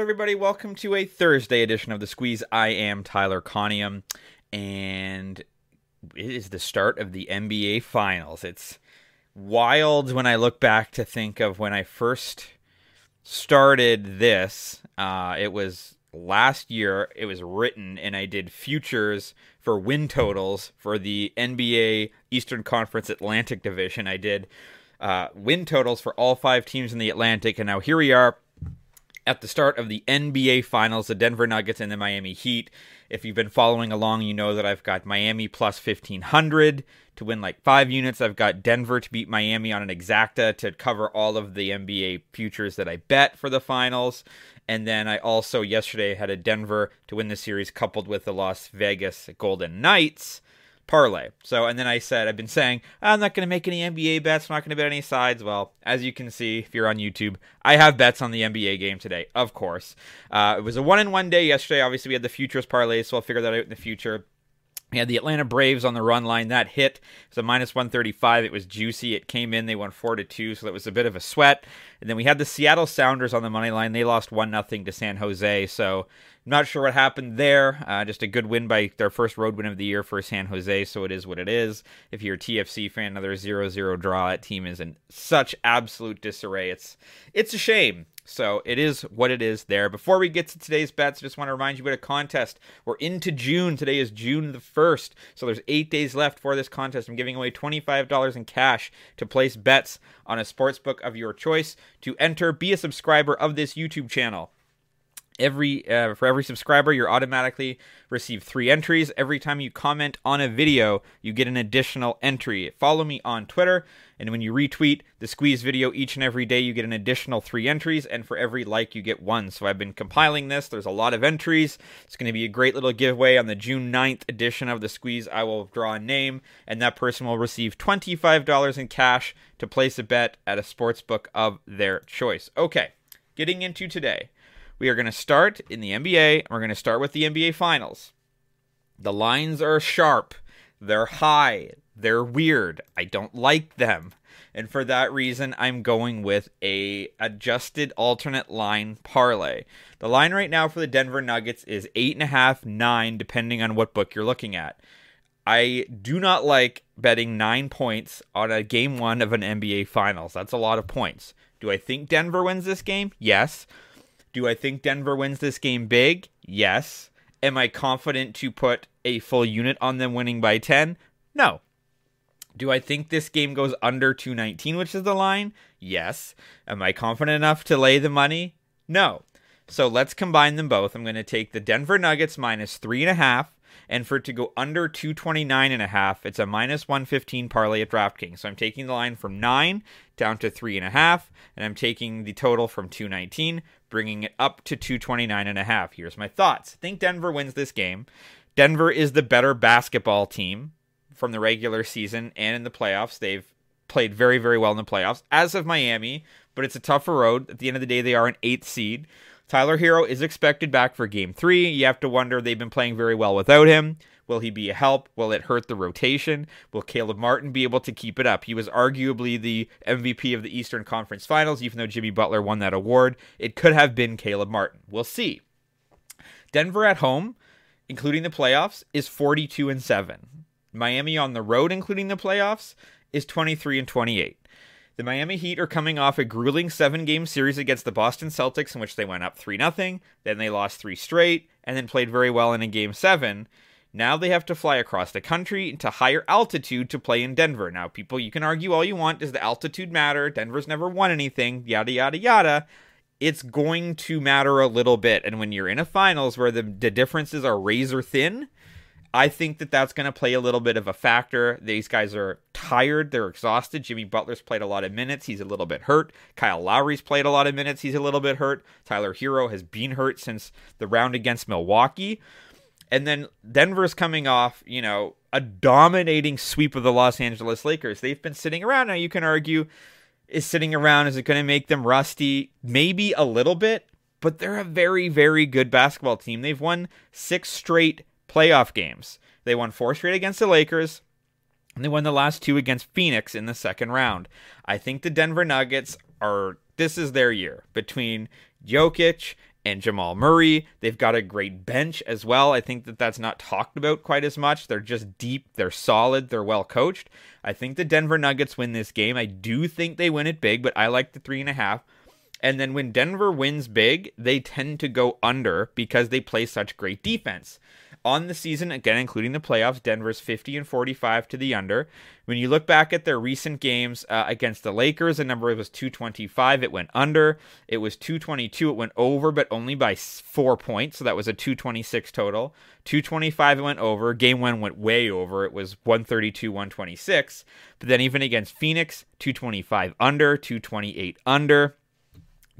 Everybody? Welcome to a Thursday edition of The Squeeze. I am Tyler Conium, and it is the start of the NBA Finals. It's wild when I look back to think of when I first started this. Uh, it was last year, it was written, and I did futures for win totals for the NBA Eastern Conference Atlantic Division. I did uh, win totals for all five teams in the Atlantic, and now here we are at the start of the NBA Finals, the Denver Nuggets and the Miami Heat. If you've been following along, you know that I've got Miami plus 1500 to win like five units. I've got Denver to beat Miami on an exacta to cover all of the NBA futures that I bet for the finals. And then I also yesterday had a Denver to win the series coupled with the Las Vegas Golden Knights parlay. So, and then I said, I've been saying, I'm not going to make any NBA bets. I'm not going to bet any sides. Well, as you can see, if you're on YouTube, I have bets on the NBA game today, of course. Uh, it was a one in one day yesterday. Obviously, we had the futures parlay, so I'll figure that out in the future. We had the Atlanta Braves on the run line. That hit. It was a minus 135. It was juicy. It came in. They won 4 to 2, so that was a bit of a sweat. And then we had the Seattle Sounders on the money line. They lost 1 0 to San Jose. So I'm not sure what happened there. Uh, just a good win by their first road win of the year for San Jose. So it is what it is. If you're a TFC fan, another 0 0 draw. That team is in such absolute disarray. It's, it's a shame. So it is what it is there. Before we get to today's bets, I just want to remind you about a contest. We're into June. Today is June the 1st. So there's eight days left for this contest. I'm giving away $25 in cash to place bets on a sports book of your choice. To enter, be a subscriber of this YouTube channel every uh, for every subscriber you're automatically receive three entries. Every time you comment on a video you get an additional entry. Follow me on twitter and when you retweet the squeeze video each and every day you get an additional three entries and for every like you get one. So i've been compiling this. There's a lot of entries. It's going to be a great little giveaway on the june 9th edition of the squeeze. I will draw a name and that person will receive $25 in cash to place a bet at a sports book of their choice. Okay getting into today we are going to start in the NBA, we're going to start with the NBA Finals. The lines are sharp, they're high, they're weird. I don't like them. And for that reason, I'm going with a adjusted alternate line parlay. The line right now for the Denver Nuggets is eight and a half, nine, depending on what book you're looking at. I do not like betting nine points on a game one of an NBA Finals. That's a lot of points. Do I think Denver wins this game? Yes. Do I think Denver wins this game big? Yes. Am I confident to put a full unit on them winning by 10? No. Do I think this game goes under 219, which is the line? Yes. Am I confident enough to lay the money? No. So let's combine them both. I'm going to take the Denver Nuggets minus three and a half and for it to go under 229 and a half, it's a minus 115 parlay at DraftKings. So I'm taking the line from nine down to three and a half, and I'm taking the total from 219, bringing it up to 229 and a half. Here's my thoughts. Think Denver wins this game. Denver is the better basketball team from the regular season and in the playoffs. They've played very, very well in the playoffs, as of Miami, but it's a tougher road. At the end of the day, they are an eighth seed. Tyler Herro is expected back for game three. You have to wonder, they've been playing very well without him. Will he be a help? Will it hurt the rotation? Will Caleb Martin be able to keep it up? He was arguably the MVP of the Eastern Conference Finals, even though Jimmy Butler won that award. It could have been Caleb Martin. We'll see. Denver at home, including the playoffs, is 42 and 7. Miami on the road, including the playoffs, is 23 and 28. The Miami Heat are coming off a grueling seven game series against the Boston Celtics, in which they went up 3 0, then they lost three straight, and then played very well in a game seven. Now they have to fly across the country to higher altitude to play in Denver. Now, people, you can argue all you want. Does the altitude matter? Denver's never won anything, yada, yada, yada. It's going to matter a little bit. And when you're in a finals where the, the differences are razor thin, I think that that's going to play a little bit of a factor. These guys are tired, they're exhausted. Jimmy Butler's played a lot of minutes, he's a little bit hurt. Kyle Lowry's played a lot of minutes, he's a little bit hurt. Tyler Herro has been hurt since the round against Milwaukee. And then Denver's coming off, you know, a dominating sweep of the Los Angeles Lakers. They've been sitting around. Now you can argue is sitting around is it going to make them rusty? Maybe a little bit, but they're a very very good basketball team. They've won 6 straight playoff games. They won four straight against the Lakers, and they won the last two against Phoenix in the second round. I think the Denver Nuggets are this is their year between Jokic and Jamal Murray. They've got a great bench as well. I think that that's not talked about quite as much. They're just deep, they're solid, they're well coached. I think the Denver Nuggets win this game. I do think they win it big, but I like the three and a half. And then when Denver wins big, they tend to go under because they play such great defense on the season, again, including the playoffs, Denver's 50 and 45 to the under. When you look back at their recent games uh, against the Lakers, the number was 225. It went under. It was 222. It went over, but only by four points. So that was a 226 total. 225 it went over. Game one went way over. It was 132, 126. But then even against Phoenix, 225 under, 228 under.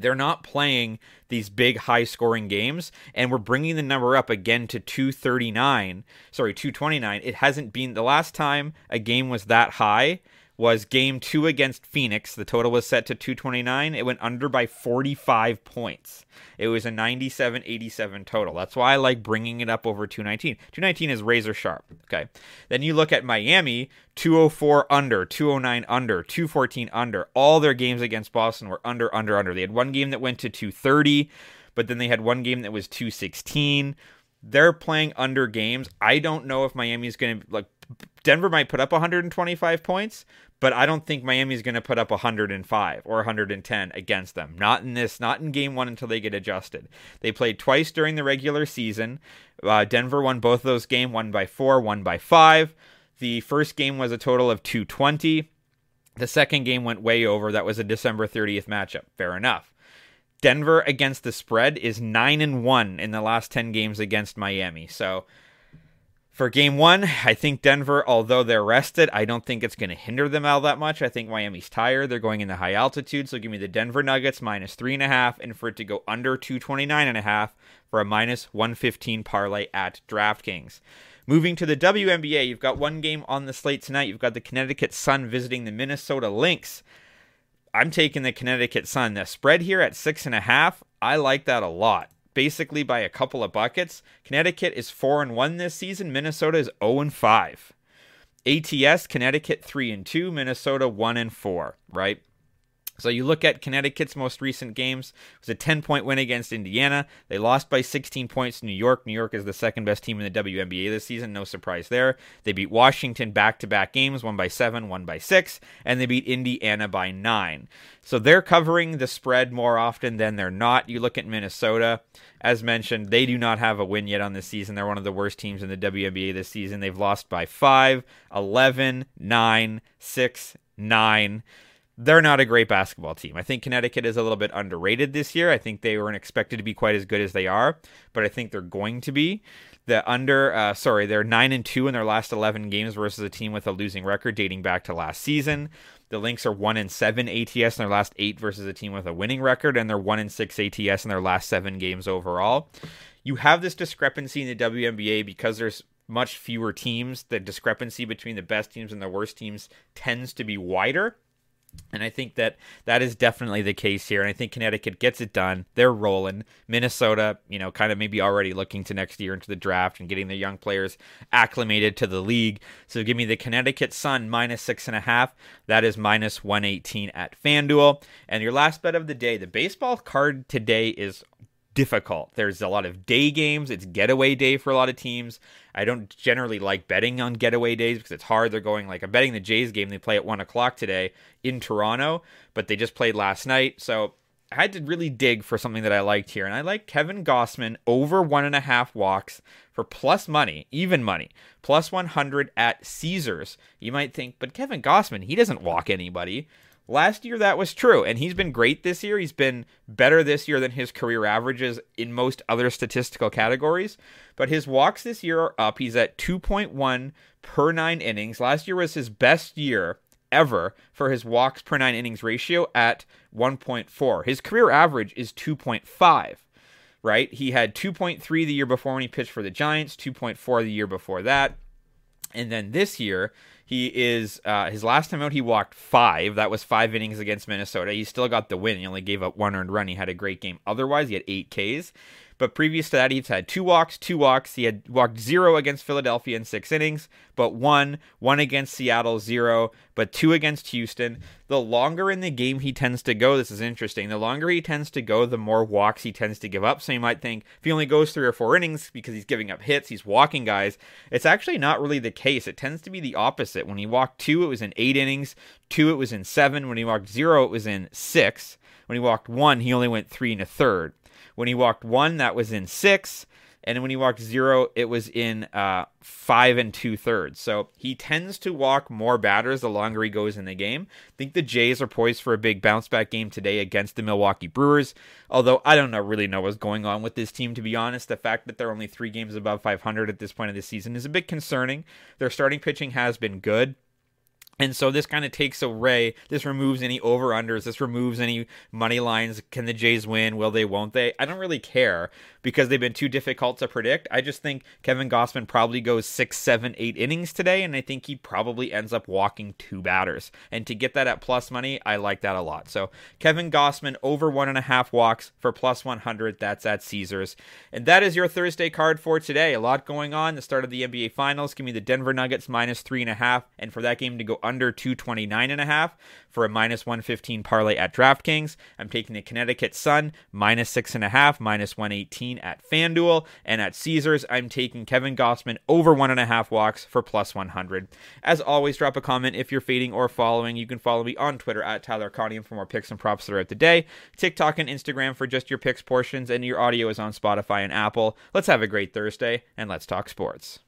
They're not playing these big high scoring games and we're bringing the number up again to 239 sorry 229 it hasn't been the last time a game was that high was game two against Phoenix. The total was set to 229. It went under by 45 points. It was a 97 87 total. That's why I like bringing it up over 219. 219 is razor sharp. Okay. Then you look at Miami 204 under, 209 under, 214 under. All their games against Boston were under, under, under. They had one game that went to 230, but then they had one game that was 216 they're playing under games. I don't know if Miami's going to like Denver might put up 125 points, but I don't think Miami's going to put up 105 or 110 against them. Not in this, not in game one until they get adjusted. They played twice during the regular season. Uh, Denver won both of those games, one by four, one by five. The first game was a total of 220. The second game went way over. That was a December 30th matchup. Fair enough. Denver against the spread is 9 and 1 in the last 10 games against Miami. So for game one, I think Denver, although they're rested, I don't think it's going to hinder them all that much. I think Miami's tired. They're going into high altitude. So give me the Denver Nuggets minus three and a half, and for it to go under 229 and a half for a minus 115 parlay at DraftKings. Moving to the WNBA, you've got one game on the slate tonight. You've got the Connecticut Sun visiting the Minnesota Lynx. I'm taking the Connecticut Sun. The spread here at six and a half, I like that a lot basically by a couple of buckets. Connecticut is 4 and 1 this season, Minnesota is 0 and 5. ATS Connecticut 3 and 2, Minnesota 1 and 4, right? So you look at Connecticut's most recent games. It was a 10 point win against Indiana. They lost by 16 points to New York. New York is the second best team in the WNBA this season. No surprise there. They beat Washington back to back games, one by seven, one by six, and they beat Indiana by nine. So they're covering the spread more often than they're not. You look at Minnesota. As mentioned, they do not have a win yet on this season. They're one of the worst teams in the WNBA this season. They've lost by 5, 11, 9, 6, 9 they're not a great basketball team. I think Connecticut is a little bit underrated this year. I think they weren't expected to be quite as good as they are, but I think they're going to be. The under, uh, sorry, they're nine and two in their last eleven games versus a team with a losing record dating back to last season. The Lynx are one and seven ATS in their last eight versus a team with a winning record, and they're one and six ATS in their last seven games overall. You have this discrepancy in the WNBA because there's much fewer teams. The discrepancy between the best teams and the worst teams tends to be wider. And I think that that is definitely the case here. And I think Connecticut gets it done. They're rolling. Minnesota, you know, kind of maybe already looking to next year into the draft and getting their young players acclimated to the league. So give me the Connecticut Sun minus six and a half. That is minus 118 at FanDuel. And your last bet of the day, the baseball card today is difficult. There's a lot of day games. It's getaway day for a lot of teams. I don't generally like betting on getaway days because it's hard. They're going like I'm betting the Jays game. They play at one o'clock today in Toronto, but they just played last night. So I had to really dig for something that I liked here, and I like Kevin Gausman over one and a half walks for plus money, even money, plus 100 at Caesars. You might think, but Kevin Gausman, he doesn't walk anybody. Last year, that was true, and he's been great this year. He's been better this year than his career averages in most other statistical categories. But his walks this year are up. He's at 2.1 per nine innings. Last year was his best year ever for his walks per nine innings ratio at 1.4. His career average is 2.5 right? He had 2.3 the year before when he pitched for the Giants, 2.4 the year before that. And then this year, He is uh, his last time out. He walked five. That was five innings against Minnesota. He still got the win. He only gave up one earned run. He had a great game. Otherwise, he had eight Ks. But previous to that, he's had two walks, two walks. He had walked zero against Philadelphia in six innings, but one, one against Seattle, zero, but two against Houston. The longer in the game he tends to go, this is interesting. The longer he tends to go, the more walks he tends to give up. So you might think if he only goes three or four innings because he's giving up hits, he's walking guys. It's actually not really the case. It tends to be the opposite. When he walked two, it was in eight innings. Two, it was in seven. When he walked zero, it was in six. When he walked one, he only went three and a third. When he walked one, that was in six. And when he walked zero, it was in uh, five and two thirds. So he tends to walk more batters the longer he goes in the game. I think the Jays are poised for a big bounce back game today against the Milwaukee Brewers. Although I don't know, really know what's going on with this team, to be honest. The fact that they're only three games above 500 at this point of the season is a bit concerning. Their starting pitching has been good. And so this kind of takes away, this removes any over unders, this removes any money lines. Can the Jays win? Will they? Won't they? I don't really care because they've been too difficult to predict. I just think Kevin Gausman probably goes six, seven, eight innings today, and I think he probably ends up walking two batters. And to get that at plus money, I like that a lot. So Kevin Gausman over one and a half walks for plus 100. That's at Caesars. And that is your Thursday card for today. A lot going on. The start of the NBA Finals. Give me the Denver Nuggets minus three and a half, and for that game to go under 229 and a half for a minus 115 parlay at DraftKings. I'm taking the Connecticut Sun minus six and a half, minus 118 at FanDuel, and at Caesars, I'm taking Kevin Gausman over one and a half walks for plus 100. As always, drop a comment if you're fading or following. You can follow me on Twitter at Tyler Conium for more picks and props throughout the day, TikTok and Instagram for just your picks portions, and your audio is on Spotify and Apple. Let's have a great Thursday, and let's talk sports.